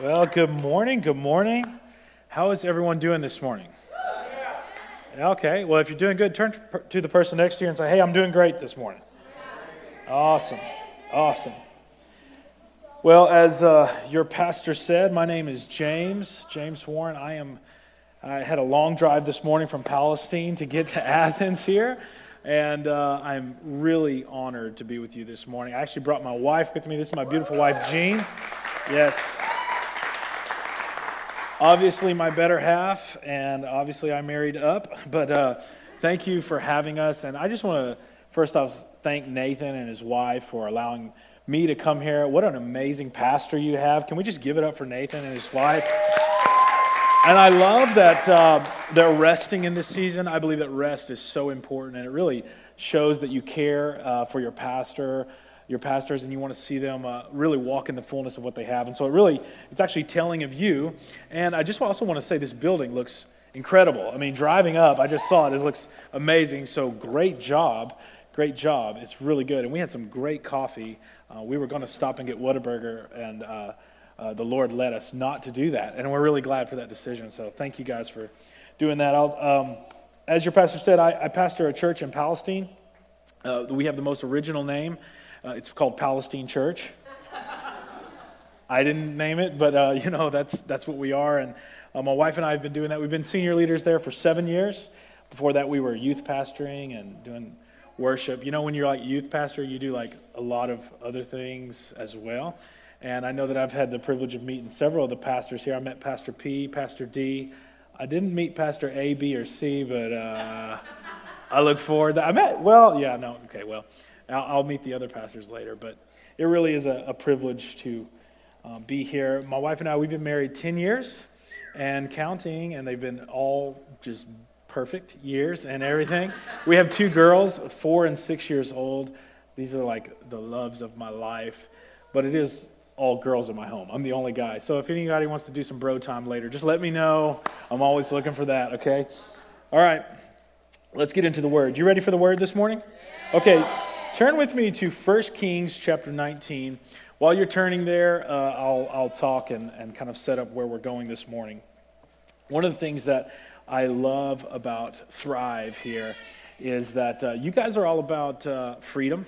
Well, good morning. Good morning. How is everyone doing this morning? Okay. Well, if you're doing good, turn to the person next to you and say, "Hey, I'm doing great this morning." Awesome. Awesome. Well, as uh, your pastor said, my name is James James Warren. I am. I had a long drive this morning from Palestine to get to Athens here, and uh, I'm really honored to be with you this morning. I actually brought my wife with me. This is my beautiful wife, Jean. Yes obviously my better half, and obviously I married up. But uh, thank you for having us. And I just want to first off thank Nathan and his wife for allowing me to come here. What an amazing pastor you have. Can we just give it up for Nathan and his wife? And I love that uh, they're resting in this season. I believe that rest is so important, and it really shows that you care uh, for your pastor your pastors and you want to see them uh, really walk in the fullness of what they have. And so it really, it's actually telling of you. And I just also want to say this building looks incredible. I mean, driving up, I just saw it. It looks amazing. So great job. Great job. It's really good. And we had some great coffee. Uh, we were going to stop and get Whataburger, and uh, uh, the Lord led us not to do that. And we're really glad for that decision. So thank you guys for doing that. Um, as your pastor said, I, I, pastor a church in Palestine. Uh, we have the most original name. Uh, it's called Palestine Church. I didn't name it, but uh, you know that's that's what we are. And uh, my wife and I have been doing that. We've been senior leaders there for seven years. Before that, we were youth pastoring and doing worship. You know, when you're like youth pastor, you do like a lot of other things as well. And I know that I've had the privilege of meeting several of the pastors here. I met Pastor P, Pastor D. I didn't meet Pastor A, B, or C, but uh, I look forward. To, I met. Well, yeah, no, okay, well. I'll, I'll meet the other pastors later, but it really is a, a privilege to um, be here. My wife and I, we've been married 10 years and counting, and they've been all just perfect years and everything. we have two girls, four and six years old. These are like the loves of my life, but it is all girls in my home. I'm the only guy. So if anybody wants to do some bro time later, just let me know. I'm always looking for that, okay? All right, let's get into the word. You ready for the word this morning? Okay, Turn with me to 1 Kings chapter 19. While you're turning there, uh, I'll, I'll talk and, and kind of set up where we're going this morning. One of the things that I love about Thrive here is that uh, you guys are all about uh, freedom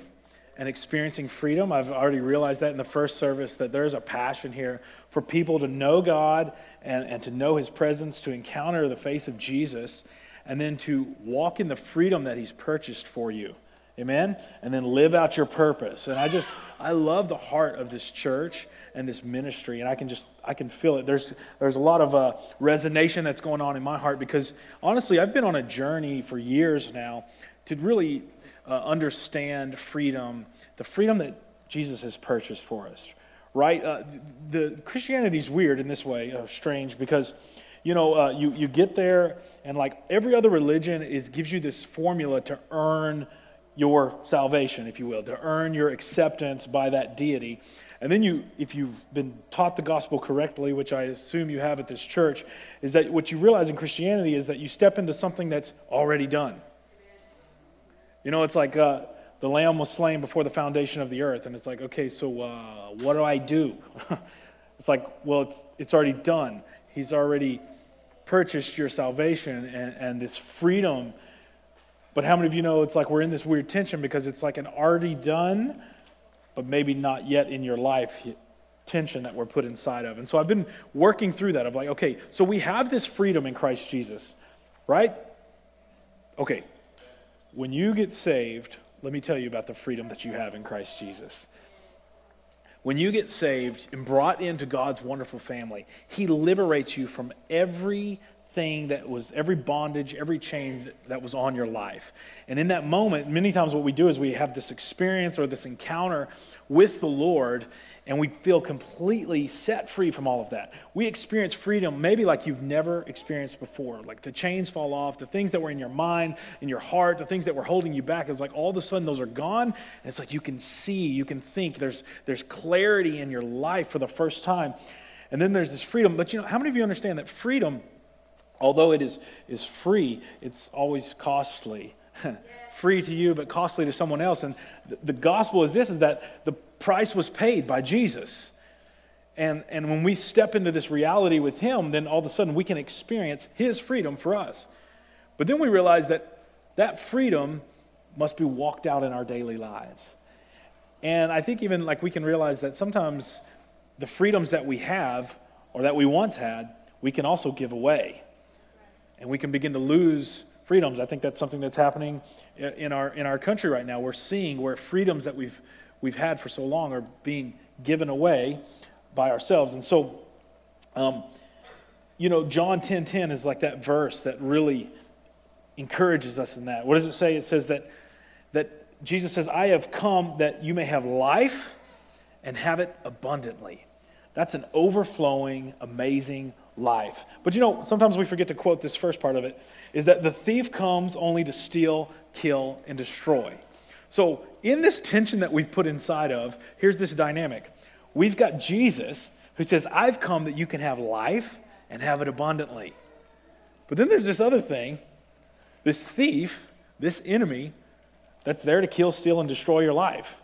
and experiencing freedom. I've already realized that in the first service that there's a passion here for people to know God and, and to know His presence, to encounter the face of Jesus, and then to walk in the freedom that He's purchased for you. Amen? And then live out your purpose. And I just, I love the heart of this church and this ministry. And I can just, I can feel it. There's, there's a lot of uh, resonation that's going on in my heart because honestly, I've been on a journey for years now to really uh, understand freedom, the freedom that Jesus has purchased for us. Right? Uh, the Christianity is weird in this way, uh, strange, because you know, uh, you, you get there, and like every other religion is gives you this formula to earn your salvation, if you will, to earn your acceptance by that deity. And then you, if you've been taught the gospel correctly, which I assume you have at this church, is that what you realize in Christianity is that you step into something that's already done. You know, it's like uh, the lamb was slain before the foundation of the earth, and it's like, okay, so uh, what do I do? it's like, well, it's, it's already done. He's already purchased your salvation and, and this freedom but how many of you know it's like we're in this weird tension because it's like an already done, but maybe not yet in your life tension that we're put inside of. And so I've been working through that of like, okay, so we have this freedom in Christ Jesus, right? Okay, when you get saved, let me tell you about the freedom that you have in Christ Jesus. When you get saved and brought into God's wonderful family, He liberates you from every thing that was every bondage, every chain that was on your life. And in that moment, many times what we do is we have this experience or this encounter with the Lord and we feel completely set free from all of that. We experience freedom maybe like you've never experienced before. Like the chains fall off, the things that were in your mind, in your heart, the things that were holding you back, it's like all of a sudden those are gone. And it's like you can see, you can think, there's, there's clarity in your life for the first time. And then there's this freedom. But you know, how many of you understand that freedom although it is, is free, it's always costly. free to you, but costly to someone else. And the gospel is this is that the price was paid by Jesus. And, and when we step into this reality with Him, then all of a sudden we can experience His freedom for us. But then we realize that that freedom must be walked out in our daily lives. And I think even like we can realize that sometimes the freedoms that we have or that we once had, we can also give away. And we can begin to lose freedoms. I think that's something that's happening in our, in our country right now. We're seeing where freedoms that we've, we've had for so long are being given away by ourselves. And so, um, you know, John 10 10 is like that verse that really encourages us in that. What does it say? It says that, that Jesus says, I have come that you may have life and have it abundantly. That's an overflowing, amazing life. But you know, sometimes we forget to quote this first part of it is that the thief comes only to steal, kill, and destroy. So, in this tension that we've put inside of, here's this dynamic. We've got Jesus who says, I've come that you can have life and have it abundantly. But then there's this other thing this thief, this enemy, that's there to kill, steal, and destroy your life.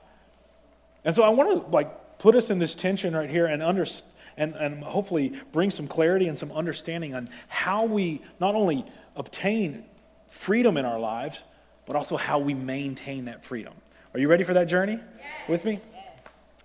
And so I want to like put us in this tension right here and under, and, and hopefully bring some clarity and some understanding on how we not only obtain freedom in our lives, but also how we maintain that freedom. Are you ready for that journey yes. with me?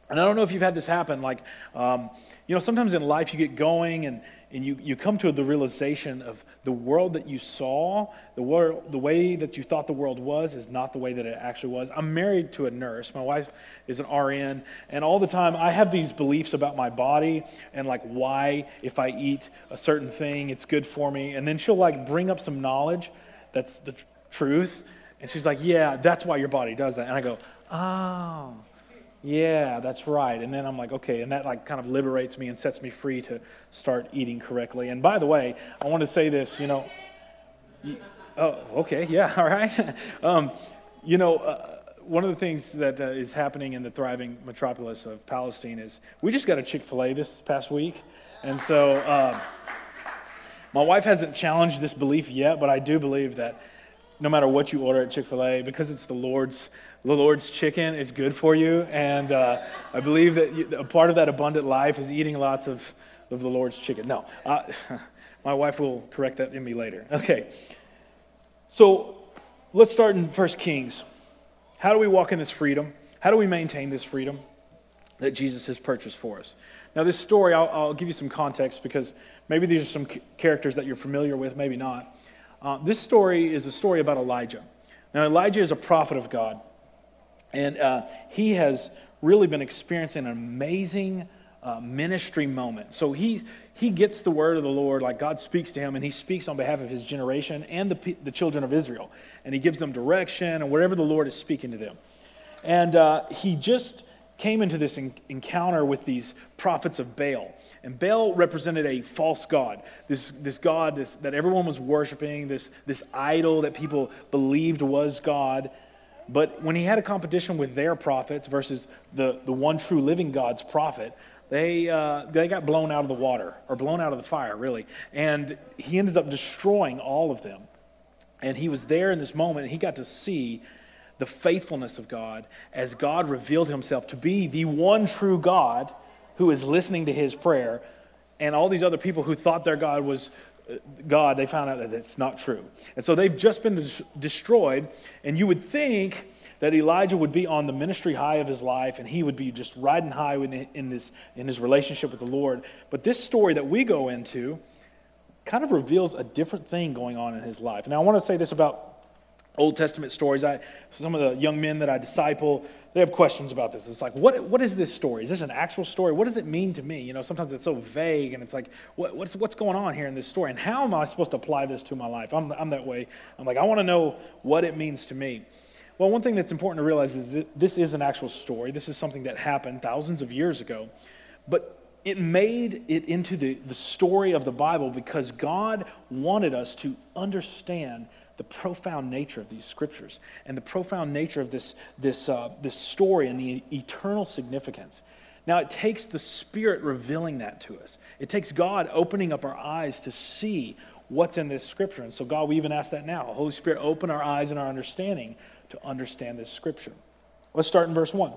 And I don't know if you've had this happen. Like, um, you know, sometimes in life you get going and, and you, you come to the realization of the world that you saw, the, world, the way that you thought the world was, is not the way that it actually was. I'm married to a nurse. My wife is an RN. And all the time I have these beliefs about my body and like why, if I eat a certain thing, it's good for me. And then she'll like bring up some knowledge that's the tr- truth. And she's like, yeah, that's why your body does that. And I go, oh yeah, that's right. And then I'm like, okay, and that like kind of liberates me and sets me free to start eating correctly. And by the way, I want to say this, you know. Oh, okay, yeah, all right. um, you know, uh, one of the things that uh, is happening in the thriving metropolis of Palestine is we just got a Chick fil A this past week. And so uh, my wife hasn't challenged this belief yet, but I do believe that no matter what you order at Chick fil A, because it's the Lord's the Lord's chicken is good for you. And uh, I believe that you, a part of that abundant life is eating lots of, of the Lord's chicken. No, uh, my wife will correct that in me later. Okay. So let's start in First Kings. How do we walk in this freedom? How do we maintain this freedom that Jesus has purchased for us? Now, this story, I'll, I'll give you some context because maybe these are some characters that you're familiar with, maybe not. Uh, this story is a story about Elijah. Now, Elijah is a prophet of God. And uh, he has really been experiencing an amazing uh, ministry moment. So he, he gets the word of the Lord, like God speaks to him, and he speaks on behalf of his generation and the, the children of Israel. And he gives them direction and whatever the Lord is speaking to them. And uh, he just came into this encounter with these prophets of Baal. And Baal represented a false god, this, this god this, that everyone was worshiping, this, this idol that people believed was God. But when he had a competition with their prophets versus the, the one true living God's prophet, they, uh, they got blown out of the water, or blown out of the fire, really. And he ended up destroying all of them. And he was there in this moment, and he got to see the faithfulness of God as God revealed himself to be the one true God who is listening to his prayer. And all these other people who thought their God was God, they found out that it's not true. And so they've just been des- destroyed. And you would think that Elijah would be on the ministry high of his life and he would be just riding high in, in, this, in his relationship with the Lord. But this story that we go into kind of reveals a different thing going on in his life. Now, I want to say this about Old Testament stories. I, some of the young men that I disciple, they have questions about this. It's like, what, what is this story? Is this an actual story? What does it mean to me? You know, sometimes it's so vague and it's like, what, what's, what's going on here in this story? And how am I supposed to apply this to my life? I'm, I'm that way. I'm like, I want to know what it means to me. Well, one thing that's important to realize is that this is an actual story. This is something that happened thousands of years ago. But it made it into the, the story of the Bible because God wanted us to understand the profound nature of these scriptures and the profound nature of this, this, uh, this story and the eternal significance. Now, it takes the Spirit revealing that to us. It takes God opening up our eyes to see what's in this scripture. And so, God, we even ask that now. Holy Spirit, open our eyes and our understanding to understand this scripture. Let's start in verse 1.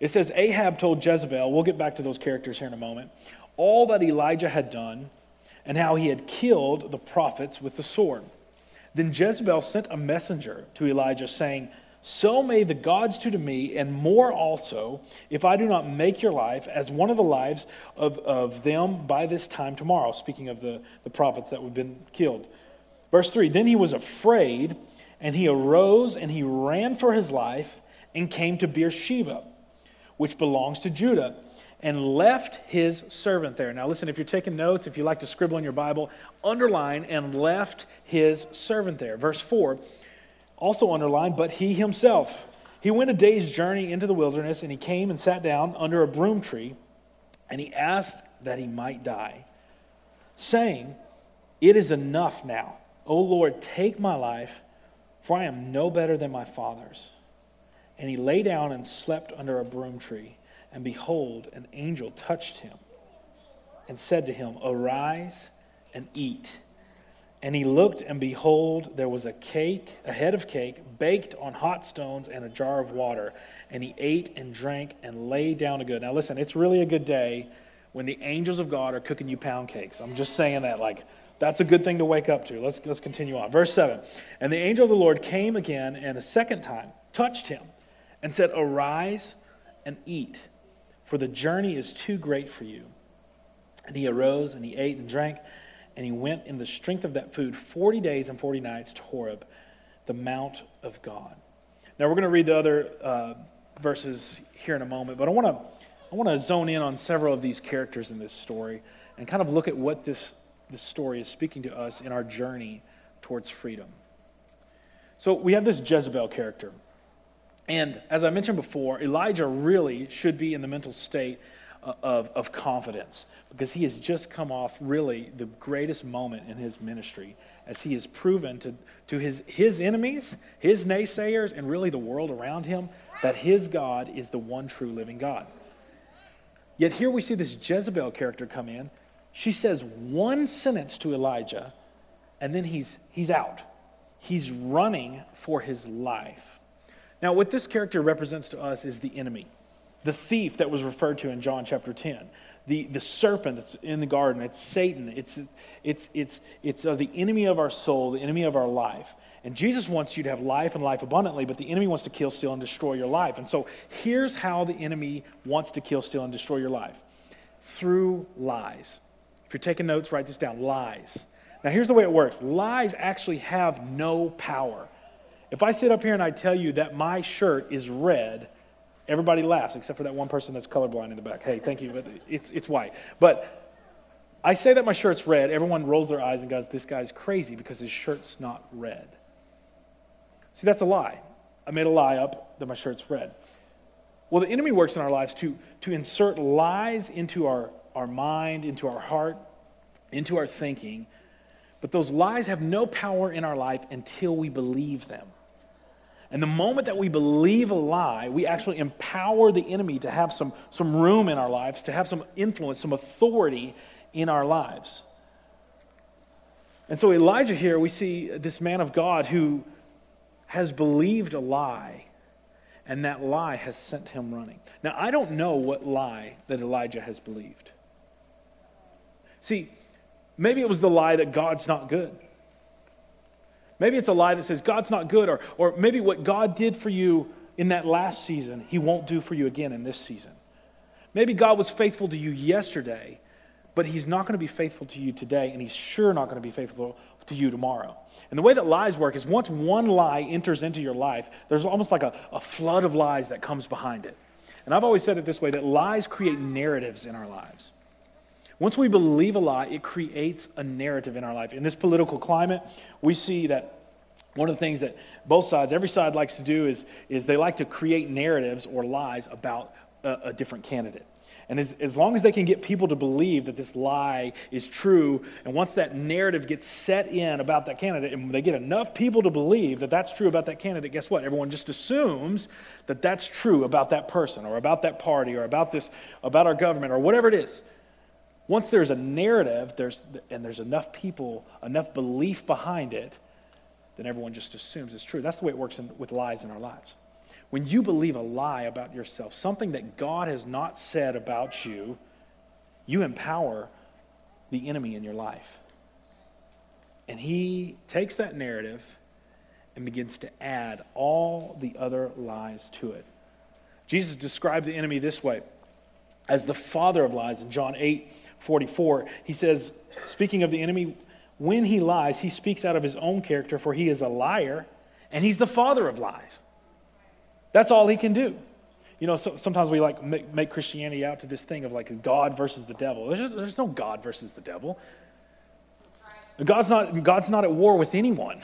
It says Ahab told Jezebel, we'll get back to those characters here in a moment, all that Elijah had done and how he had killed the prophets with the sword. Then Jezebel sent a messenger to Elijah saying, So may the gods do to me, and more also, if I do not make your life as one of the lives of, of them by this time tomorrow. Speaking of the, the prophets that have been killed. Verse 3 Then he was afraid, and he arose and he ran for his life and came to Beersheba which belongs to Judah, and left his servant there. Now, listen, if you're taking notes, if you like to scribble in your Bible, underline and left his servant there. Verse 4, also underline, but he himself. He went a day's journey into the wilderness, and he came and sat down under a broom tree, and he asked that he might die, saying, It is enough now. O Lord, take my life, for I am no better than my father's. And he lay down and slept under a broom tree. And behold, an angel touched him and said to him, Arise and eat. And he looked, and behold, there was a cake, a head of cake, baked on hot stones, and a jar of water. And he ate and drank and lay down a good. Now, listen, it's really a good day when the angels of God are cooking you pound cakes. I'm just saying that, like, that's a good thing to wake up to. Let's, let's continue on. Verse 7 And the angel of the Lord came again, and a second time touched him and said, Arise and eat, for the journey is too great for you. And he arose and he ate and drank, and he went in the strength of that food 40 days and 40 nights to Horeb, the Mount of God. Now we're going to read the other uh, verses here in a moment, but I want to I want to zone in on several of these characters in this story and kind of look at what this, this story is speaking to us in our journey towards freedom. So we have this Jezebel character. And as I mentioned before, Elijah really should be in the mental state uh, of, of confidence because he has just come off really the greatest moment in his ministry as he has proven to, to his, his enemies, his naysayers, and really the world around him that his God is the one true living God. Yet here we see this Jezebel character come in. She says one sentence to Elijah, and then he's, he's out. He's running for his life. Now, what this character represents to us is the enemy, the thief that was referred to in John chapter 10, the, the serpent that's in the garden. It's Satan, it's, it's, it's, it's uh, the enemy of our soul, the enemy of our life. And Jesus wants you to have life and life abundantly, but the enemy wants to kill, steal, and destroy your life. And so here's how the enemy wants to kill, steal, and destroy your life through lies. If you're taking notes, write this down lies. Now, here's the way it works lies actually have no power. If I sit up here and I tell you that my shirt is red, everybody laughs except for that one person that's colorblind in the back. Hey, thank you, but it's, it's white. But I say that my shirt's red, everyone rolls their eyes and goes, This guy's crazy because his shirt's not red. See, that's a lie. I made a lie up that my shirt's red. Well, the enemy works in our lives to, to insert lies into our, our mind, into our heart, into our thinking, but those lies have no power in our life until we believe them. And the moment that we believe a lie, we actually empower the enemy to have some, some room in our lives, to have some influence, some authority in our lives. And so, Elijah here, we see this man of God who has believed a lie, and that lie has sent him running. Now, I don't know what lie that Elijah has believed. See, maybe it was the lie that God's not good. Maybe it's a lie that says God's not good, or, or maybe what God did for you in that last season, He won't do for you again in this season. Maybe God was faithful to you yesterday, but He's not going to be faithful to you today, and He's sure not going to be faithful to you tomorrow. And the way that lies work is once one lie enters into your life, there's almost like a, a flood of lies that comes behind it. And I've always said it this way that lies create narratives in our lives. Once we believe a lie, it creates a narrative in our life. In this political climate, we see that one of the things that both sides, every side likes to do is, is they like to create narratives or lies about a, a different candidate. And as, as long as they can get people to believe that this lie is true, and once that narrative gets set in about that candidate, and they get enough people to believe that that's true about that candidate, guess what? Everyone just assumes that that's true about that person, or about that party, or about this, about our government, or whatever it is. Once there's a narrative there's, and there's enough people, enough belief behind it, then everyone just assumes it's true. That's the way it works in, with lies in our lives. when you believe a lie about yourself, something that God has not said about you, you empower the enemy in your life. And he takes that narrative and begins to add all the other lies to it. Jesus described the enemy this way as the father of lies in John 8 44. He says, speaking of the enemy, when he lies, he speaks out of his own character, for he is a liar and he's the father of lies. That's all he can do. You know, so, sometimes we like make, make, Christianity out to this thing of like God versus the devil. There's, just, there's no God versus the devil. God's not, God's not at war with anyone.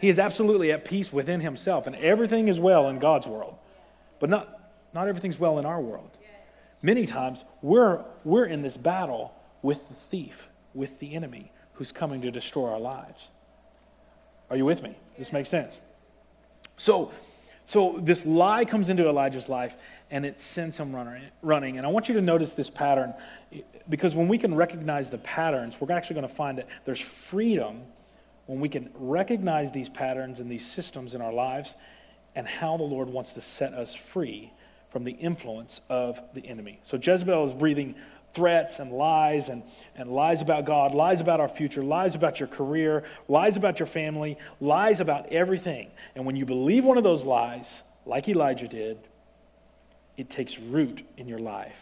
He is absolutely at peace within himself, and everything is well in God's world. But not, not everything's well in our world. Many times we're, we're in this battle with the thief, with the enemy who's coming to destroy our lives. Are you with me? Does this make sense? So, so this lie comes into Elijah's life and it sends him running. And I want you to notice this pattern because when we can recognize the patterns, we're actually going to find that there's freedom when we can recognize these patterns and these systems in our lives and how the Lord wants to set us free from the influence of the enemy. So Jezebel is breathing threats and lies and, and lies about God, lies about our future, lies about your career, lies about your family, lies about everything. And when you believe one of those lies, like Elijah did, it takes root in your life.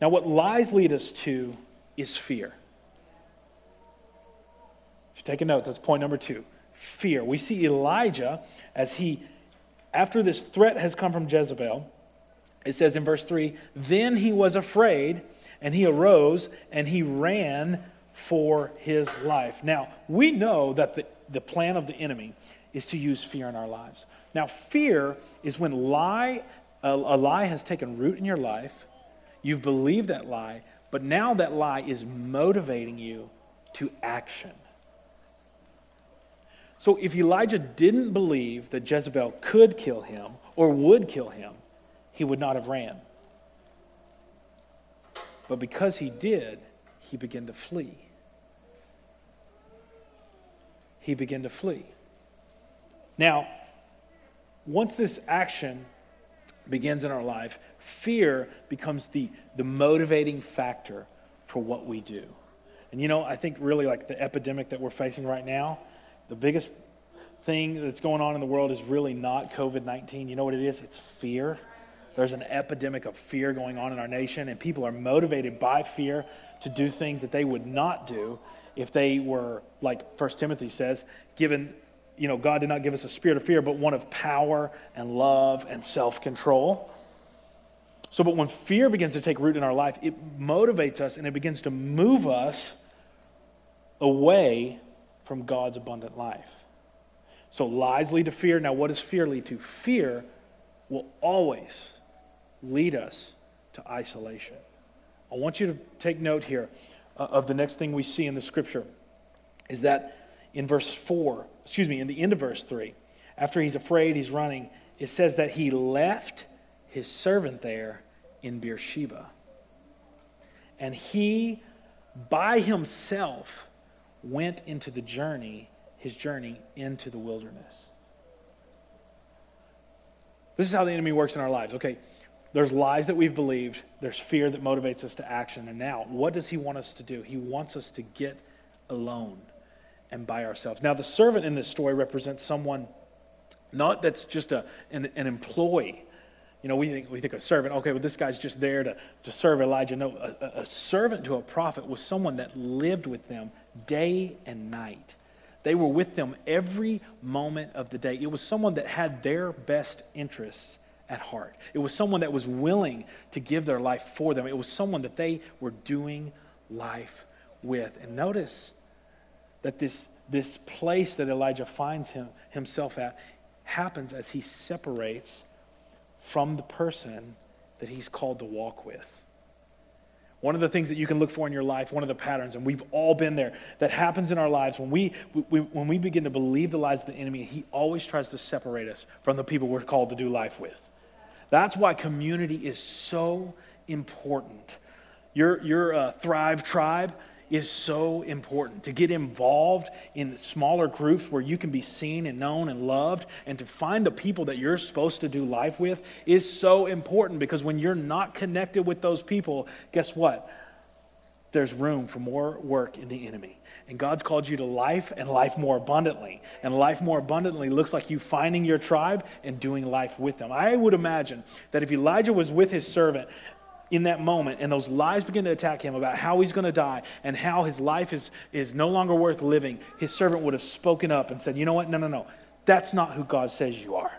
Now, what lies lead us to is fear. If you're taking notes, that's point number two fear. We see Elijah as he, after this threat has come from Jezebel, it says in verse 3 then he was afraid and he arose and he ran for his life. Now, we know that the, the plan of the enemy is to use fear in our lives. Now, fear is when lie, a, a lie has taken root in your life, you've believed that lie, but now that lie is motivating you to action. So if Elijah didn't believe that Jezebel could kill him or would kill him, he would not have ran. But because he did, he began to flee. He began to flee. Now, once this action begins in our life, fear becomes the, the motivating factor for what we do. And you know, I think really like the epidemic that we're facing right now, the biggest thing that's going on in the world is really not COVID 19. You know what it is? It's fear. There's an epidemic of fear going on in our nation, and people are motivated by fear to do things that they would not do if they were, like First Timothy says, given, you know, God did not give us a spirit of fear, but one of power and love and self control. So, but when fear begins to take root in our life, it motivates us and it begins to move us away from God's abundant life. So lies lead to fear. Now, what does fear lead to? Fear will always lead us to isolation. I want you to take note here uh, of the next thing we see in the scripture is that in verse 4, excuse me, in the end of verse 3, after he's afraid, he's running, it says that he left his servant there in Beersheba. And he, by himself, went into the journey, his journey into the wilderness. This is how the enemy works in our lives. Okay, there's lies that we've believed, there's fear that motivates us to action. And now, what does he want us to do? He wants us to get alone and by ourselves. Now, the servant in this story represents someone not that's just a, an, an employee. You know, we think, we think a servant, okay, well, this guy's just there to, to serve Elijah. No, a, a servant to a prophet was someone that lived with them day and night. They were with them every moment of the day. It was someone that had their best interests at heart. It was someone that was willing to give their life for them. It was someone that they were doing life with. And notice that this, this place that Elijah finds him, himself at happens as he separates from the person that he's called to walk with. One of the things that you can look for in your life, one of the patterns, and we've all been there, that happens in our lives when we, we, when we begin to believe the lies of the enemy, he always tries to separate us from the people we're called to do life with. That's why community is so important. Your, your uh, Thrive tribe, is so important. To get involved in smaller groups where you can be seen and known and loved, and to find the people that you're supposed to do life with is so important because when you're not connected with those people, guess what? There's room for more work in the enemy. And God's called you to life and life more abundantly. And life more abundantly looks like you finding your tribe and doing life with them. I would imagine that if Elijah was with his servant, in that moment and those lies begin to attack him about how he's going to die and how his life is, is no longer worth living, his servant would have spoken up and said, You know what? No, no, no. That's not who God says you are.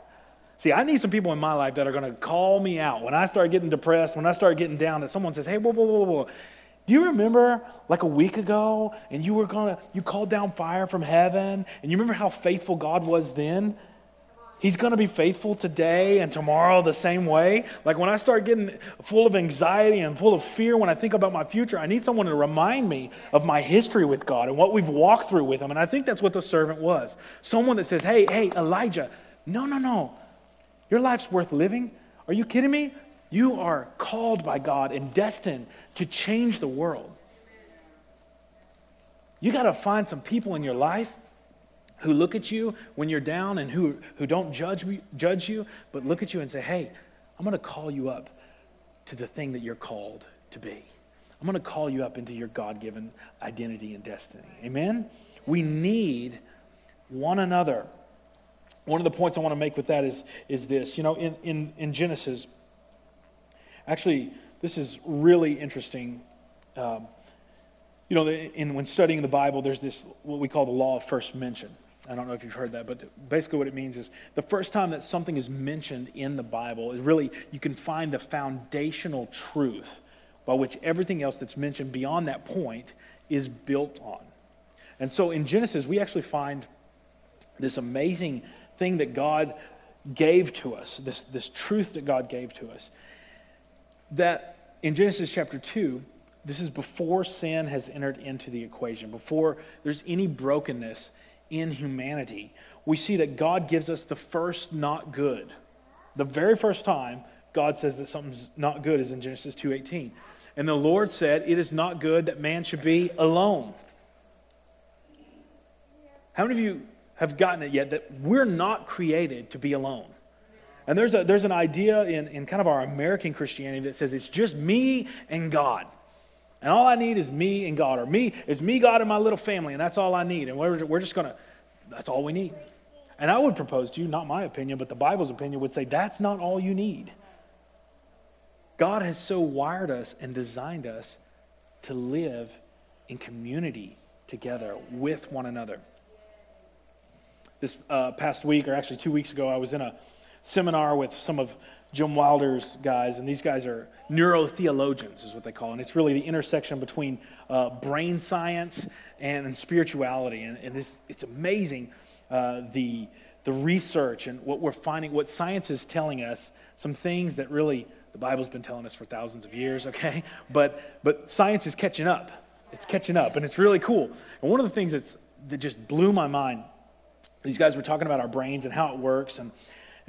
See, I need some people in my life that are going to call me out when I start getting depressed, when I start getting down, that someone says, Hey, whoa, whoa, whoa, whoa. Do you remember like a week ago and you were gonna, you called down fire from heaven and you remember how faithful God was then? He's going to be faithful today and tomorrow the same way. Like when I start getting full of anxiety and full of fear when I think about my future, I need someone to remind me of my history with God and what we've walked through with Him. And I think that's what the servant was. Someone that says, Hey, hey, Elijah, no, no, no. Your life's worth living. Are you kidding me? You are called by God and destined to change the world. You got to find some people in your life who look at you when you're down and who, who don't judge, judge you, but look at you and say, hey, I'm going to call you up to the thing that you're called to be. I'm going to call you up into your God given identity and destiny. Amen? We need one another. One of the points I want to make with that is, is this. You know, in, in, in Genesis, actually, this is really interesting. Um, you know, in, when studying the Bible, there's this, what we call the law of first mention. I don't know if you've heard that, but basically what it means is the first time that something is mentioned in the Bible is really, you can find the foundational truth by which everything else that's mentioned beyond that point is built on. And so in Genesis, we actually find this amazing thing that God gave to us, this, this truth that God gave to us. That in Genesis chapter 2, this is before sin has entered into the equation, before there's any brokenness in humanity, we see that God gives us the first not good. The very first time God says that something's not good is in Genesis 2:18. And the Lord said, "It is not good that man should be alone." How many of you have gotten it yet that we're not created to be alone? And there's, a, there's an idea in, in kind of our American Christianity that says it's just me and God. And all I need is me and God, or me is me, God, and my little family, and that's all I need. And we're, we're just going to, that's all we need. And I would propose to you, not my opinion, but the Bible's opinion would say that's not all you need. God has so wired us and designed us to live in community together with one another. This uh, past week, or actually two weeks ago, I was in a seminar with some of Jim Wilder's guys, and these guys are neurotheologians, is what they call it. And it's really the intersection between uh, brain science and, and spirituality. And, and it's, it's amazing uh, the, the research and what we're finding, what science is telling us, some things that really the Bible's been telling us for thousands of years, okay? But, but science is catching up. It's catching up, and it's really cool. And one of the things that's, that just blew my mind, these guys were talking about our brains and how it works. And,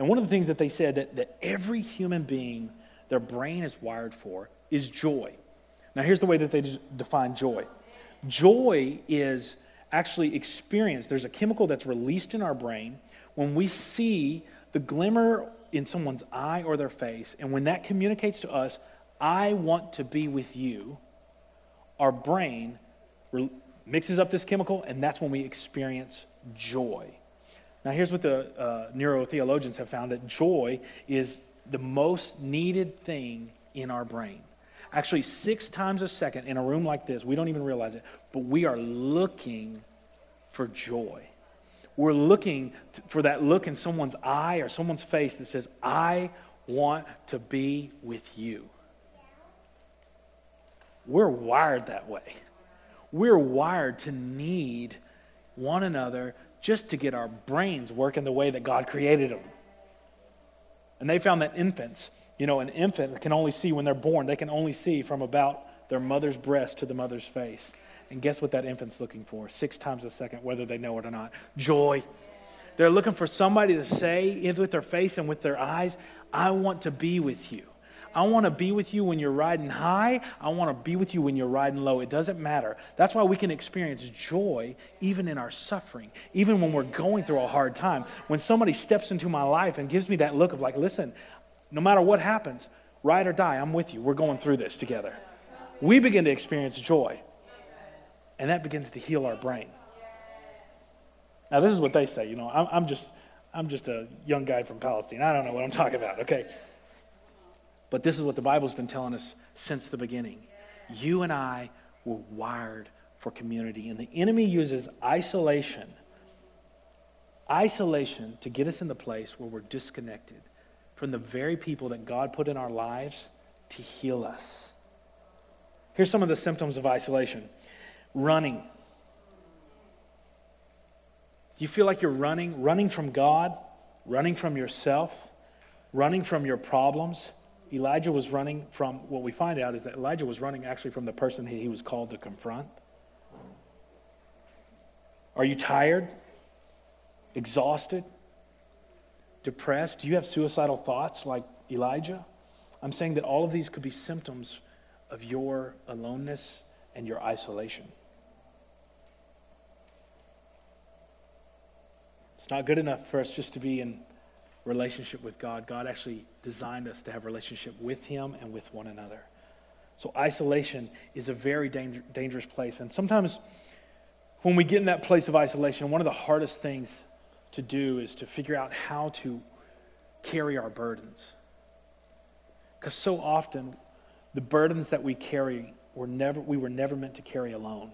and one of the things that they said that, that every human being, their brain is wired for, is joy. Now, here's the way that they define joy joy is actually experienced, There's a chemical that's released in our brain when we see the glimmer in someone's eye or their face, and when that communicates to us, I want to be with you, our brain mixes up this chemical, and that's when we experience joy. Now, here's what the uh, neurotheologians have found that joy is the most needed thing in our brain. Actually, six times a second in a room like this, we don't even realize it, but we are looking for joy. We're looking for that look in someone's eye or someone's face that says, I want to be with you. We're wired that way. We're wired to need one another just to get our brains working the way that God created them. And they found that infants, you know, an infant can only see when they're born, they can only see from about their mother's breast to the mother's face. And guess what that infant's looking for? Six times a second, whether they know it or not. Joy. They're looking for somebody to say with their face and with their eyes, I want to be with you. I want to be with you when you're riding high. I want to be with you when you're riding low. It doesn't matter. That's why we can experience joy even in our suffering, even when we're going through a hard time. When somebody steps into my life and gives me that look of like, listen, no matter what happens, ride or die, I'm with you. We're going through this together. We begin to experience joy, and that begins to heal our brain. Now, this is what they say. You know, I'm, I'm just, I'm just a young guy from Palestine. I don't know what I'm talking about. Okay. But this is what the Bible's been telling us since the beginning. You and I were wired for community, and the enemy uses isolation, isolation to get us in the place where we're disconnected from the very people that God put in our lives to heal us. Here's some of the symptoms of isolation running. Do you feel like you're running? Running from God, running from yourself, running from your problems, Elijah was running from, what we find out is that Elijah was running actually from the person he was called to confront. Are you tired? Exhausted? Depressed? Do you have suicidal thoughts like Elijah? I'm saying that all of these could be symptoms of your aloneness and your isolation. It's not good enough for us just to be in relationship with God. God actually designed us to have relationship with Him and with one another. So isolation is a very danger, dangerous place. And sometimes when we get in that place of isolation, one of the hardest things to do is to figure out how to carry our burdens. Because so often, the burdens that we carry were never, we were never meant to carry alone.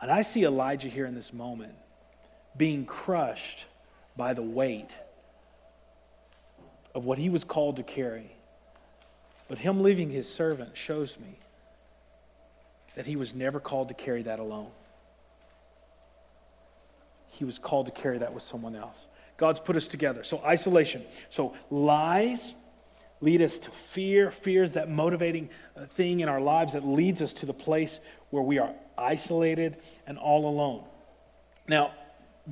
And I see Elijah here in this moment being crushed by the weight of what he was called to carry. But him leaving his servant shows me that he was never called to carry that alone. He was called to carry that with someone else. God's put us together. So, isolation. So, lies lead us to fear. Fear is that motivating uh, thing in our lives that leads us to the place where we are isolated and all alone. Now,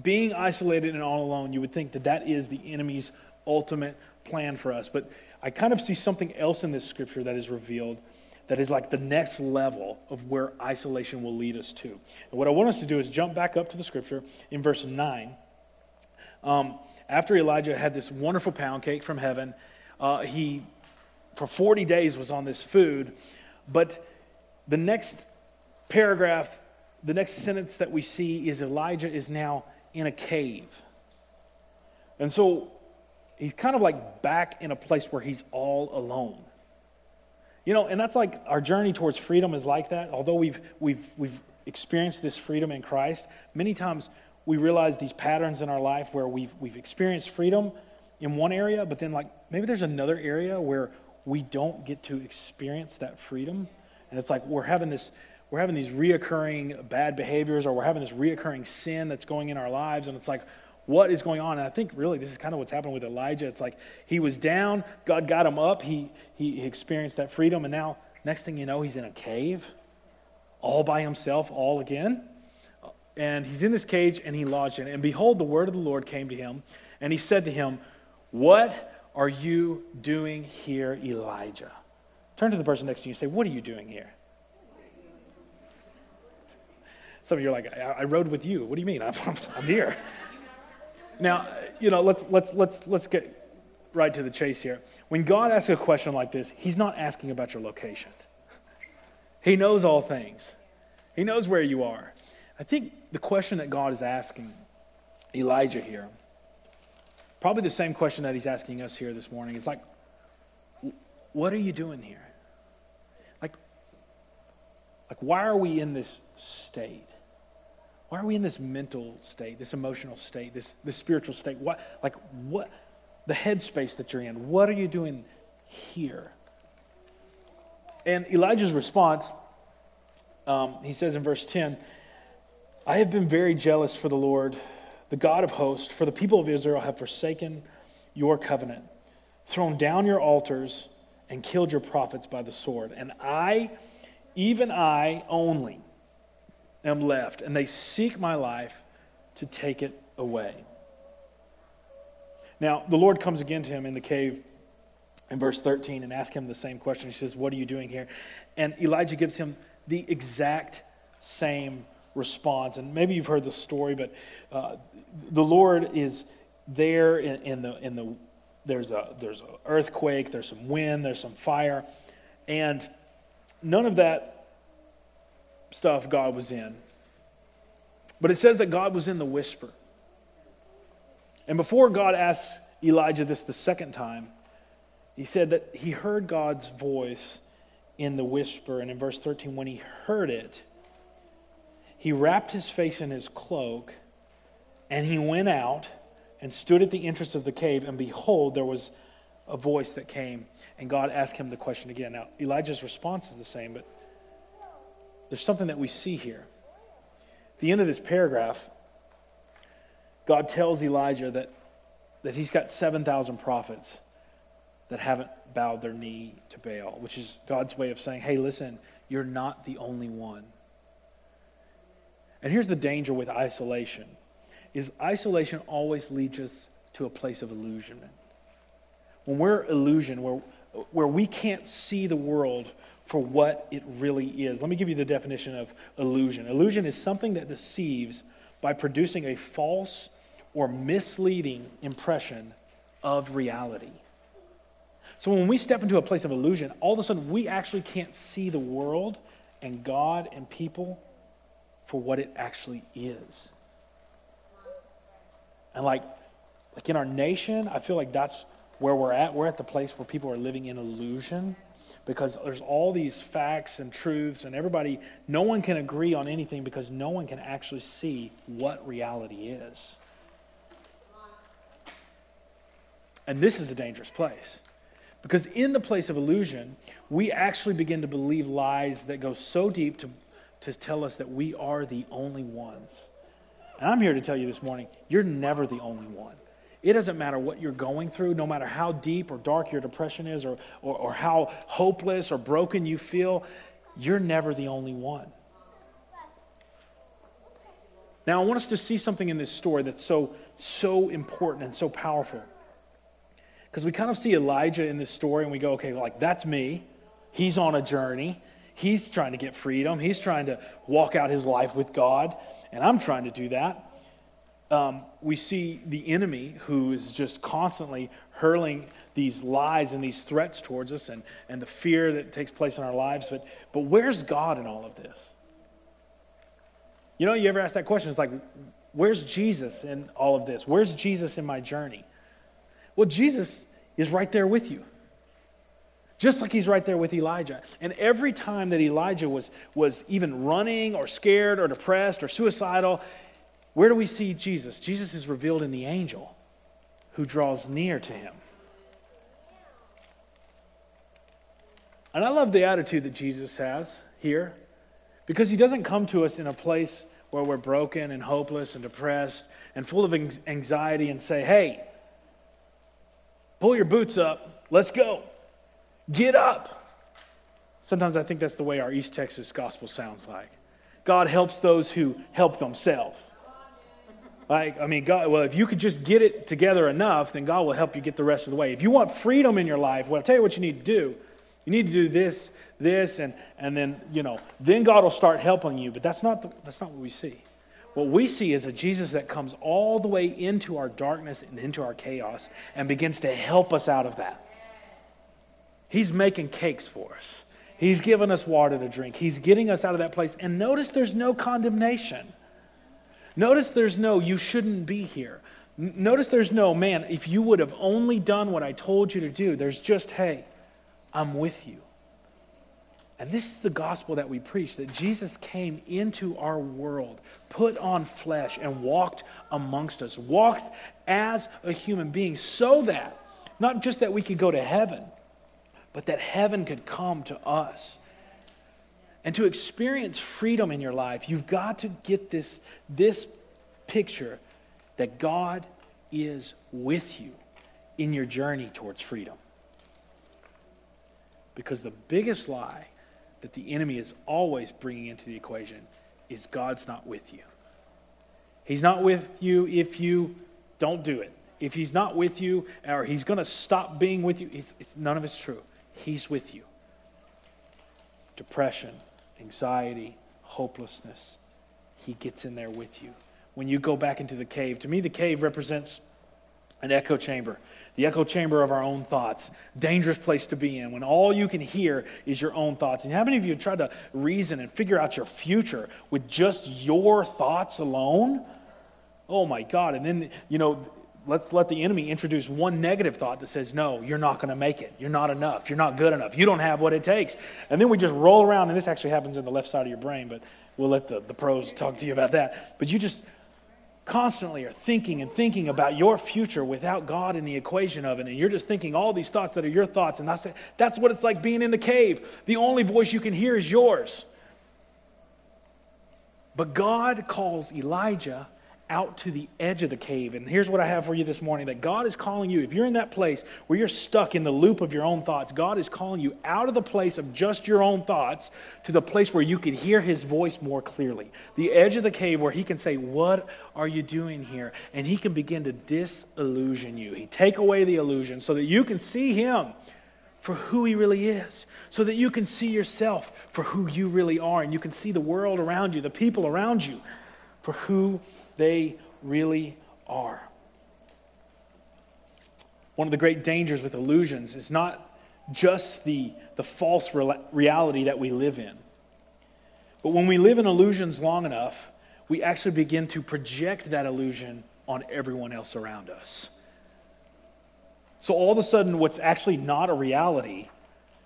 being isolated and all alone, you would think that that is the enemy's ultimate plan for us. But I kind of see something else in this scripture that is revealed that is like the next level of where isolation will lead us to. And what I want us to do is jump back up to the scripture in verse 9. Um, after Elijah had this wonderful pound cake from heaven, uh, he, for 40 days, was on this food. But the next paragraph, the next sentence that we see is Elijah is now in a cave. And so he's kind of like back in a place where he's all alone. You know, and that's like our journey towards freedom is like that. Although we've, we've, we've experienced this freedom in Christ, many times we realize these patterns in our life where we've, we've experienced freedom in one area, but then like maybe there's another area where we don't get to experience that freedom. And it's like we're having this, we're having these reoccurring bad behaviors or we're having this reoccurring sin that's going in our lives. And it's like, what is going on? And I think really this is kind of what's happening with Elijah. It's like he was down, God got him up, he, he experienced that freedom, and now, next thing you know, he's in a cave, all by himself, all again. And he's in this cage and he lodged in it. And behold, the word of the Lord came to him, and he said to him, What are you doing here, Elijah? Turn to the person next to you and say, What are you doing here? Some of you are like, I, I rode with you. What do you mean? I'm, I'm here. Now, you know, let's, let's, let's, let's get right to the chase here. When God asks a question like this, He's not asking about your location. He knows all things, He knows where you are. I think the question that God is asking Elijah here, probably the same question that He's asking us here this morning, is like, what are you doing here? Like, like why are we in this state? Why are we in this mental state, this emotional state, this, this spiritual state? What, like, what, the headspace that you're in? What are you doing here? And Elijah's response, um, he says in verse 10, I have been very jealous for the Lord, the God of hosts, for the people of Israel have forsaken your covenant, thrown down your altars, and killed your prophets by the sword. And I, even I only, am left, and they seek my life to take it away. Now, the Lord comes again to him in the cave in verse 13 and ask him the same question. He says, What are you doing here? And Elijah gives him the exact same response. And maybe you've heard the story, but uh, the Lord is there in, in, the, in the there's a there's an earthquake, there's some wind, there's some fire, and none of that stuff God was in. But it says that God was in the whisper. And before God asked Elijah this the second time, he said that he heard God's voice in the whisper. And in verse 13, when he heard it, he wrapped his face in his cloak and he went out and stood at the entrance of the cave. And behold, there was a voice that came. And God asked him the question again. Now, Elijah's response is the same, but there's something that we see here. At the end of this paragraph, God tells Elijah that, that he's got 7,000 prophets that haven't bowed their knee to Baal, which is God's way of saying, hey, listen, you're not the only one. And here's the danger with isolation is isolation always leads us to a place of illusionment. When we're illusion, where, where we can't see the world for what it really is. Let me give you the definition of illusion. Illusion is something that deceives by producing a false or misleading impression of reality. So when we step into a place of illusion, all of a sudden we actually can't see the world and God and people for what it actually is. And like, like in our nation, I feel like that's where we're at. We're at the place where people are living in illusion because there's all these facts and truths, and everybody, no one can agree on anything because no one can actually see what reality is. And this is a dangerous place. Because in the place of illusion, we actually begin to believe lies that go so deep to, to tell us that we are the only ones. And I'm here to tell you this morning you're never the only one. It doesn't matter what you're going through, no matter how deep or dark your depression is, or, or, or how hopeless or broken you feel, you're never the only one. Now, I want us to see something in this story that's so, so important and so powerful. Because we kind of see Elijah in this story and we go, okay, like, that's me. He's on a journey. He's trying to get freedom. He's trying to walk out his life with God. And I'm trying to do that um, we see the enemy who is just constantly hurling these lies and these threats towards us and, and the fear that takes place in our lives. But, but where's God in all of this? You know, you ever ask that question? It's like, where's Jesus in all of this? Where's Jesus in my journey? Well, Jesus is right there with you. Just like he's right there with Elijah. And every time that Elijah was, was even running or scared or depressed or suicidal, where do we see Jesus? Jesus is revealed in the angel who draws near to him. And I love the attitude that Jesus has here because he doesn't come to us in a place where we're broken and hopeless and depressed and full of anxiety and say, hey, pull your boots up, let's go, get up. Sometimes I think that's the way our East Texas gospel sounds like. God helps those who help themselves. Like, I mean, God, well, if you could just get it together enough, then God will help you get the rest of the way. If you want freedom in your life, well, I'll tell you what you need to do. You need to do this, this, and, and then, you know, then God will start helping you. But that's not, the, that's not what we see. What we see is a Jesus that comes all the way into our darkness and into our chaos and begins to help us out of that. He's making cakes for us. He's giving us water to drink. He's getting us out of that place. And notice there's no condemnation. Notice there's no, you shouldn't be here. Notice there's no, man, if you would have only done what I told you to do, there's just, hey, I'm with you. And this is the gospel that we preach that Jesus came into our world, put on flesh, and walked amongst us, walked as a human being, so that, not just that we could go to heaven, but that heaven could come to us. And to experience freedom in your life, you've got to get this, this picture that God is with you in your journey towards freedom. Because the biggest lie that the enemy is always bringing into the equation is God's not with you. He's not with you if you don't do it. if he's not with you or he's going to stop being with you, it's, it's, none of it's true. He's with you. Depression, anxiety, hopelessness, he gets in there with you. When you go back into the cave, to me, the cave represents an echo chamber, the echo chamber of our own thoughts. Dangerous place to be in when all you can hear is your own thoughts. And how many of you have tried to reason and figure out your future with just your thoughts alone? Oh my God. And then, you know, let's let the enemy introduce one negative thought that says, No, you're not going to make it. You're not enough. You're not good enough. You don't have what it takes. And then we just roll around, and this actually happens in the left side of your brain, but we'll let the, the pros talk to you about that. But you just constantly are thinking and thinking about your future without God in the equation of it. And you're just thinking all these thoughts that are your thoughts. And that's, that's what it's like being in the cave. The only voice you can hear is yours. But God calls Elijah out to the edge of the cave. And here's what I have for you this morning that God is calling you. If you're in that place where you're stuck in the loop of your own thoughts, God is calling you out of the place of just your own thoughts to the place where you can hear his voice more clearly. The edge of the cave where he can say, What are you doing here? And he can begin to disillusion you. He take away the illusion so that you can see him for who he really is, so that you can see yourself for who you really are, and you can see the world around you, the people around you, for who they really are. One of the great dangers with illusions is not just the, the false reality that we live in. But when we live in illusions long enough, we actually begin to project that illusion on everyone else around us. So all of a sudden, what's actually not a reality,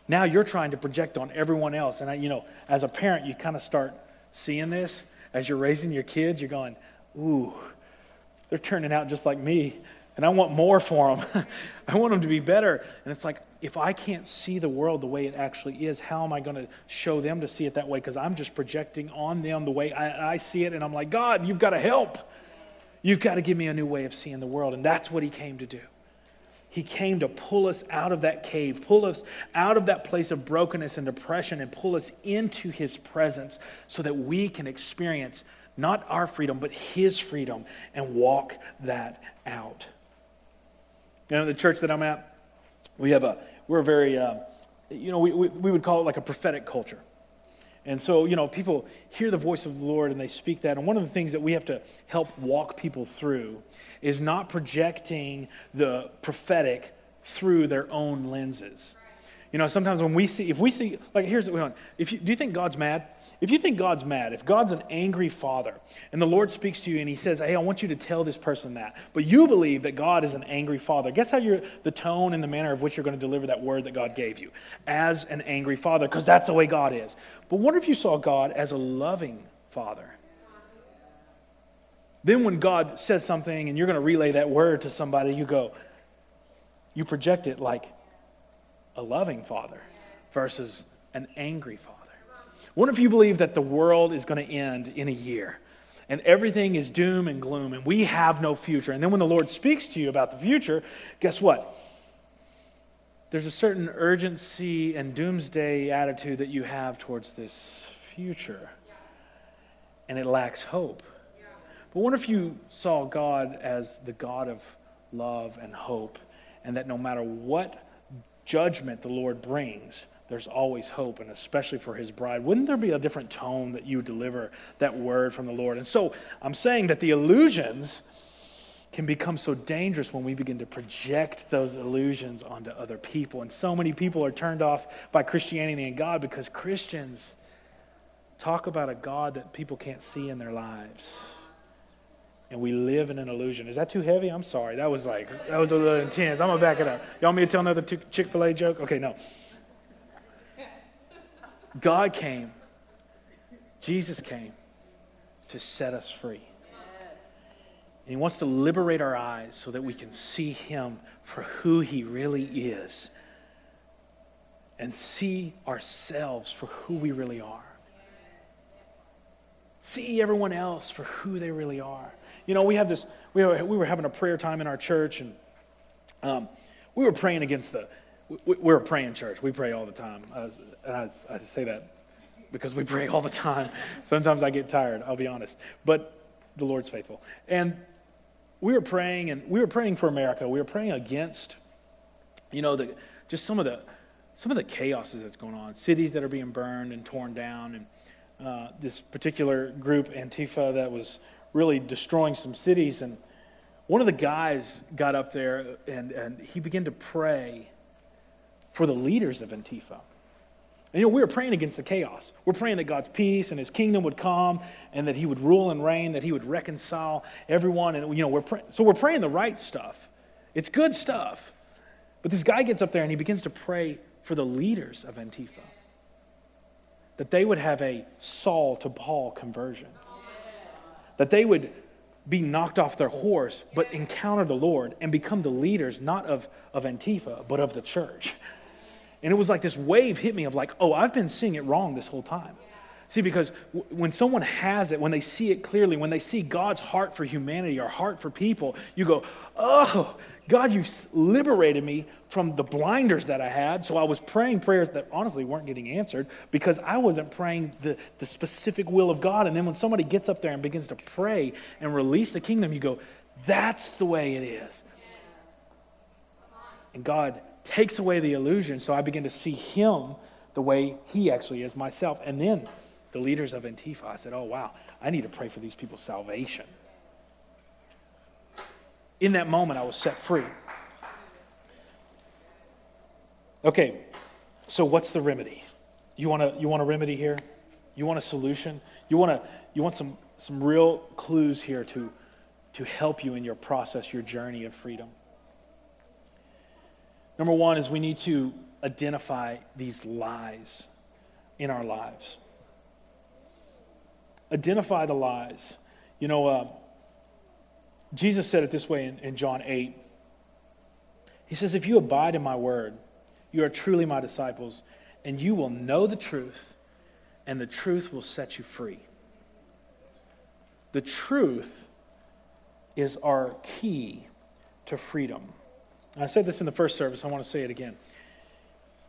now you're trying to project on everyone else. And I, you know, as a parent, you kind of start seeing this as you're raising your kids. You're going, ooh, they're turning out just like me, and I want more for them. I want them to be better. And it's like, if I can't see the world the way it actually is, how am I going to show them to see it that way? Because I'm just projecting on them the way I, I see it, and I'm like, God, you've got to help. You've got to give me a new way of seeing the world. And that's what he came to do. He came to pull us out of that cave, pull us out of that place of brokenness and depression, and pull us into his presence so that we can experience not our freedom, but His freedom, and walk that out. You know, the church that I'm at, we have a, we're very, uh, you know, we, we, we would call it like a prophetic culture. And so, you know, people hear the voice of the Lord and they speak that. And one of the things that we have to help walk people through is not projecting the prophetic through their own lenses. You know, sometimes when we see, if we see, like, here's what we want. If you, do you think God's mad? If you think God's mad, if God's an angry father, and the Lord speaks to you and he says, Hey, I want you to tell this person that, but you believe that God is an angry father, guess how you're, the tone and the manner of which you're going to deliver that word that God gave you? As an angry father, because that's the way God is. But what if you saw God as a loving father? Then when God says something and you're going to relay that word to somebody, you go, you project it like a loving father versus an angry father. What if you believe that the world is going to end in a year and everything is doom and gloom and we have no future? And then when the Lord speaks to you about the future, guess what? There's a certain urgency and doomsday attitude that you have towards this future, and it lacks hope. But what if you saw God as the God of love and hope, and that no matter what judgment the Lord brings, there's always hope, and especially for his bride. Wouldn't there be a different tone that you deliver that word from the Lord? And so I'm saying that the illusions can become so dangerous when we begin to project those illusions onto other people. And so many people are turned off by Christianity and God because Christians talk about a God that people can't see in their lives. And we live in an illusion. Is that too heavy? I'm sorry. That was like, that was a little intense. I'm going to back it up. Y'all want me to tell another Chick fil A joke? Okay, no. God came, Jesus came to set us free. And He wants to liberate our eyes so that we can see Him for who He really is and see ourselves for who we really are. See everyone else for who they really are. You know, we have this, we were, we were having a prayer time in our church, and um, we were praying against the, we're a praying church. We pray all the time. I, was, I, I say that because we pray all the time. Sometimes I get tired, I'll be honest. But the Lord's faithful. And we were praying, and we were praying for America. We were praying against, you know, the, just some of the some of the chaoses that's going on, cities that are being burned and torn down, and uh, this particular group, Antifa, that was really destroying some cities. And one of the guys got up there and, and he began to pray for the leaders of Antifa. And, you know, we were praying against the chaos. We're praying that God's peace and his kingdom would come and that he would rule and reign, that he would reconcile everyone. And, you know, we're pray- so we're praying the right stuff. It's good stuff. But this guy gets up there and he begins to pray for the leaders of Antifa that they would have a Saul to Paul conversion, that they would be knocked off their horse, but encounter the Lord and become the leaders, not of, of Antifa, but of the church. And it was like this wave hit me of like, oh, I've been seeing it wrong this whole time. See, because w- when someone has it, when they see it clearly, when they see God's heart for humanity or heart for people, you go, oh, God, you've liberated me from the blinders that I had. So I was praying prayers that honestly weren't getting answered because I wasn't praying the, the specific will of God. And then when somebody gets up there and begins to pray and release the kingdom, you go, that's the way it is. And God takes away the illusion. So I begin to see Him the way He actually is myself. And then the leaders of Antifa, I said, oh, wow, I need to pray for these people's salvation in that moment, I was set free. Okay, so what's the remedy? You want, a, you want a remedy here? You want a solution? You want, a, you want some, some real clues here to, to help you in your process, your journey of freedom? Number one is we need to identify these lies in our lives. Identify the lies. You know, uh, Jesus said it this way in, in John 8. He says, If you abide in my word, you are truly my disciples, and you will know the truth, and the truth will set you free. The truth is our key to freedom. I said this in the first service, I want to say it again.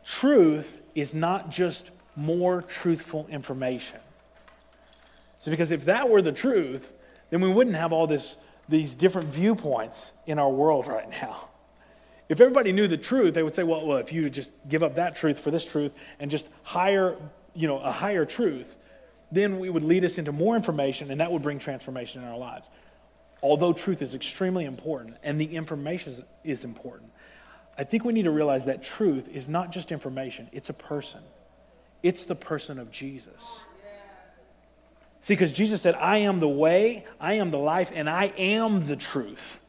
Truth is not just more truthful information. So, because if that were the truth, then we wouldn't have all this these different viewpoints in our world right now. If everybody knew the truth, they would say, well, well, if you just give up that truth for this truth and just hire, you know, a higher truth, then we would lead us into more information and that would bring transformation in our lives. Although truth is extremely important and the information is important, I think we need to realize that truth is not just information, it's a person. It's the person of Jesus. See, because Jesus said, I am the way, I am the life, and I am the truth.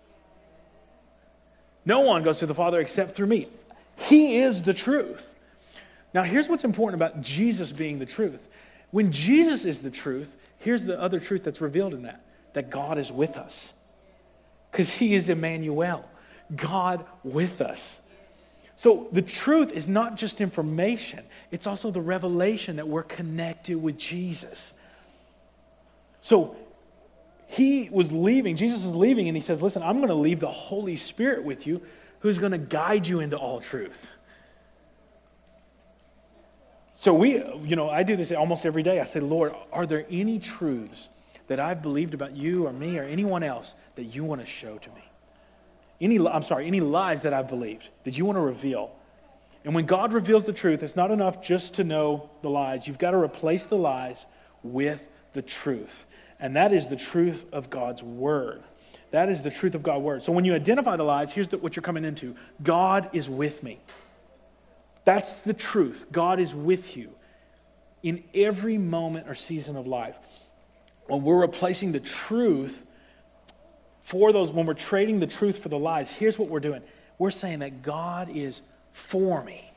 No one goes to the Father except through me. He is the truth. Now, here's what's important about Jesus being the truth. When Jesus is the truth, here's the other truth that's revealed in that that God is with us. Because he is Emmanuel, God with us. So the truth is not just information, it's also the revelation that we're connected with Jesus. So he was leaving, Jesus is leaving, and he says, Listen, I'm going to leave the Holy Spirit with you who's going to guide you into all truth. So we, you know, I do this almost every day. I say, Lord, are there any truths that I've believed about you or me or anyone else that you want to show to me? Any, I'm sorry, any lies that I've believed that you want to reveal. And when God reveals the truth, it's not enough just to know the lies. You've got to replace the lies with the truth. And that is the truth of God's word. That is the truth of God's word. So when you identify the lies, here's the, what you're coming into God is with me. That's the truth. God is with you in every moment or season of life. When we're replacing the truth for those, when we're trading the truth for the lies, here's what we're doing we're saying that God is for me.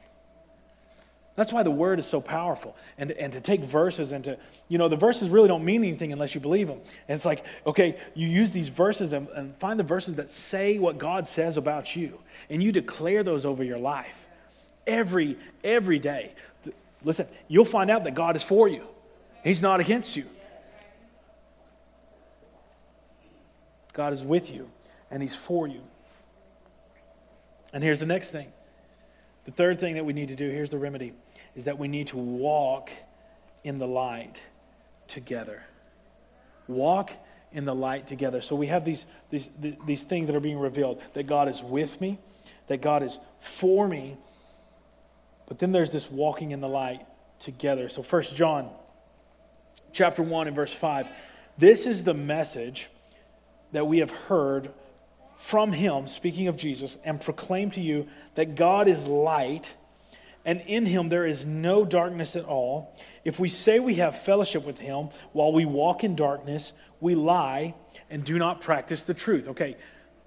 That's why the word is so powerful. And, and to take verses and to, you know, the verses really don't mean anything unless you believe them. And it's like, okay, you use these verses and, and find the verses that say what God says about you. And you declare those over your life every, every day. Listen, you'll find out that God is for you, He's not against you. God is with you, and He's for you. And here's the next thing. The third thing that we need to do here's the remedy is that we need to walk in the light together. Walk in the light together. So we have these, these, these things that are being revealed that God is with me, that God is for me, but then there's this walking in the light together. So First John chapter 1 and verse 5. This is the message that we have heard from him, speaking of Jesus, and proclaim to you that God is light, and in him there is no darkness at all. If we say we have fellowship with him while we walk in darkness, we lie and do not practice the truth. Okay,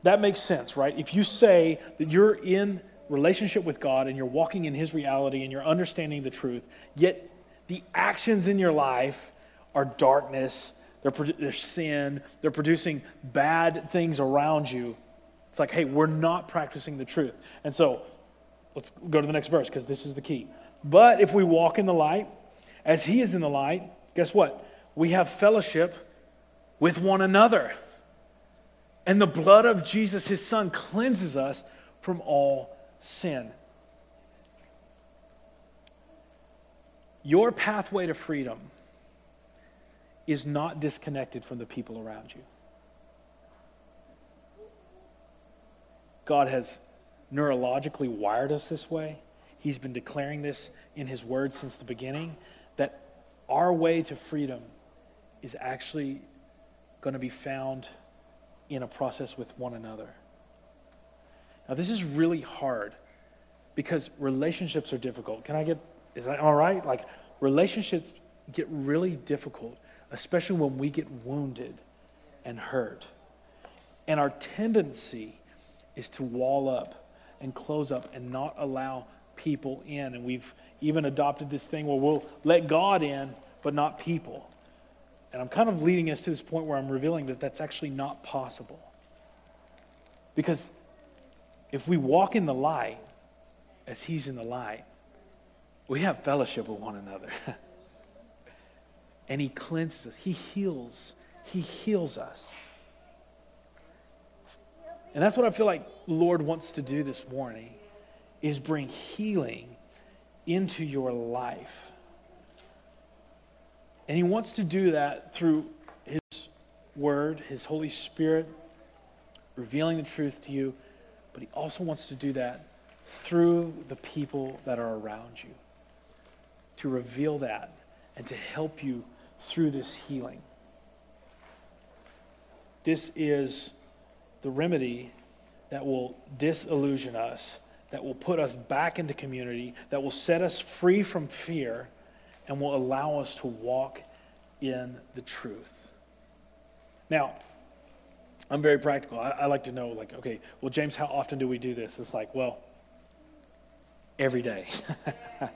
that makes sense, right? If you say that you're in relationship with God and you're walking in his reality and you're understanding the truth, yet the actions in your life are darkness, they're, they're sin, they're producing bad things around you. It's like, hey, we're not practicing the truth. And so let's go to the next verse because this is the key. But if we walk in the light, as he is in the light, guess what? We have fellowship with one another. And the blood of Jesus, his son, cleanses us from all sin. Your pathway to freedom is not disconnected from the people around you. God has neurologically wired us this way. He's been declaring this in His Word since the beginning that our way to freedom is actually going to be found in a process with one another. Now, this is really hard because relationships are difficult. Can I get, is that all right? Like, relationships get really difficult, especially when we get wounded and hurt. And our tendency is to wall up and close up and not allow people in. And we've even adopted this thing where we'll let God in, but not people. And I'm kind of leading us to this point where I'm revealing that that's actually not possible. Because if we walk in the light as He's in the light, we have fellowship with one another. and He cleanses us, He heals, He heals us. And that's what I feel like Lord wants to do this morning is bring healing into your life. And he wants to do that through his word, his Holy Spirit revealing the truth to you, but he also wants to do that through the people that are around you. To reveal that and to help you through this healing. This is the remedy that will disillusion us, that will put us back into community, that will set us free from fear, and will allow us to walk in the truth. Now, I'm very practical. I, I, like to know, like, okay, well, James, how often do we do this? It's like, well, every day.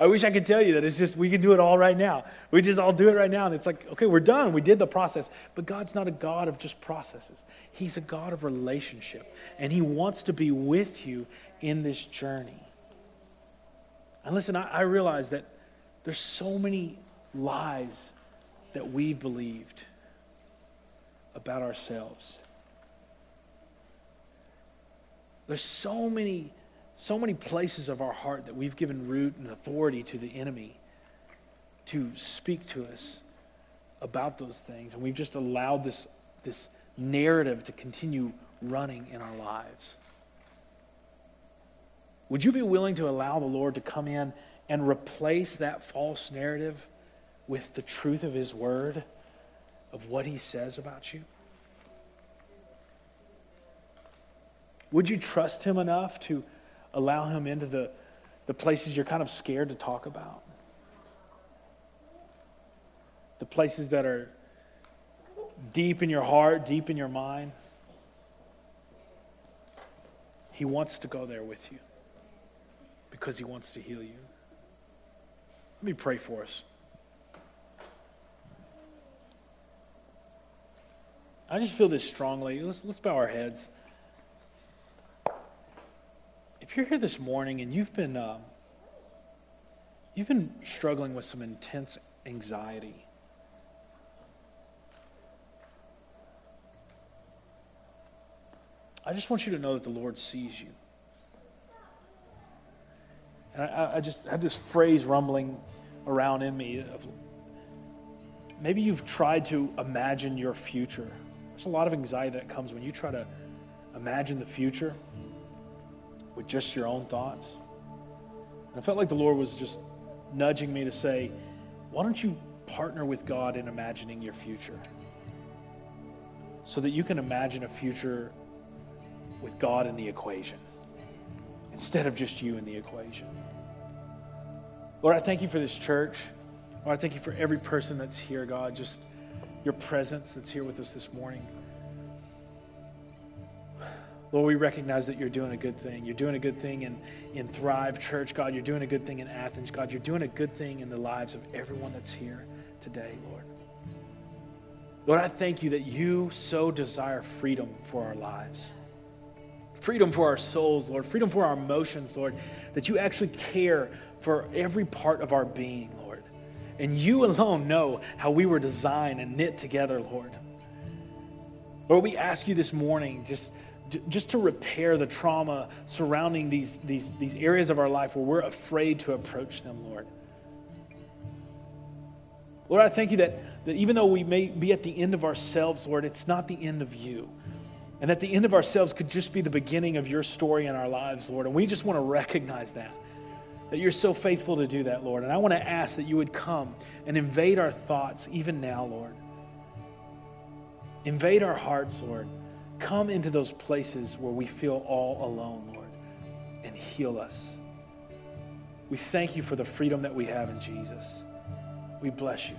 I wish I could tell you that it's just, we could do it all right now. We just all do it right now. And it's like, okay, we're done. We did the process. But God's not a God of just processes, He's a God of relationship. And He wants to be with you in this journey. And listen, I, I realize that there's so many lies that we've believed about ourselves. There's so many so many places of our heart that we've given root and authority to the enemy to speak to us about those things. And we've just allowed this, this narrative to continue running in our lives. Would you be willing to allow the Lord to come in and replace that false narrative with the truth of His Word, of what He says about you? Would you trust Him enough to allow him into the, the places you're kind of scared to talk about. The places that are deep in your heart, deep in your mind. He wants to go there with you because he wants to heal you. Let me pray for us. I just feel this strongly. Let's, let's bow our heads if you're here this morning and you've been uh, you've been struggling with some intense anxiety, I just want you to know that the Lord sees you. And I, I just have this phrase rumbling around in me of maybe you've tried to imagine your future. There's a lot of anxiety that comes when you try to imagine the future with just your own thoughts. And I felt like the Lord was just nudging me to say, why don't you partner with God in imagining your future? So that you can imagine a future with God in the equation instead of just you in the equation. Lord, I thank you for this church. Lord, I thank you for every person that's here, God, just your presence that's here with us this morning. Lord, we recognize that you're doing a good thing. You're doing a good thing in, in Thrive Church, God. You're doing a good thing in Athens, God. You're doing a good thing in the lives of everyone that's here today, Lord. Lord, I thank you that you so desire freedom for our lives. Freedom for our souls, Lord. Freedom for our emotions, Lord. That you actually care for every part of our being, Lord. And you alone know how we were designed and knit together, Lord. Lord, we ask you this morning just just to repair the trauma surrounding these, these, these areas of our life where we're afraid to approach them, Lord. Lord, I thank you that, that even though we may be at the end of ourselves, Lord, it's not the end of you. And that the end of ourselves could just be the beginning of your story in our lives, Lord. And we just want to recognize that, that you're so faithful to do that, Lord. And I want to ask that you would come and invade our thoughts even now, Lord. Invade our hearts, Lord Come into those places where we feel all alone, Lord, and heal us. We thank you for the freedom that we have in Jesus. We bless you.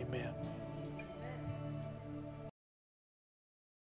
Amen.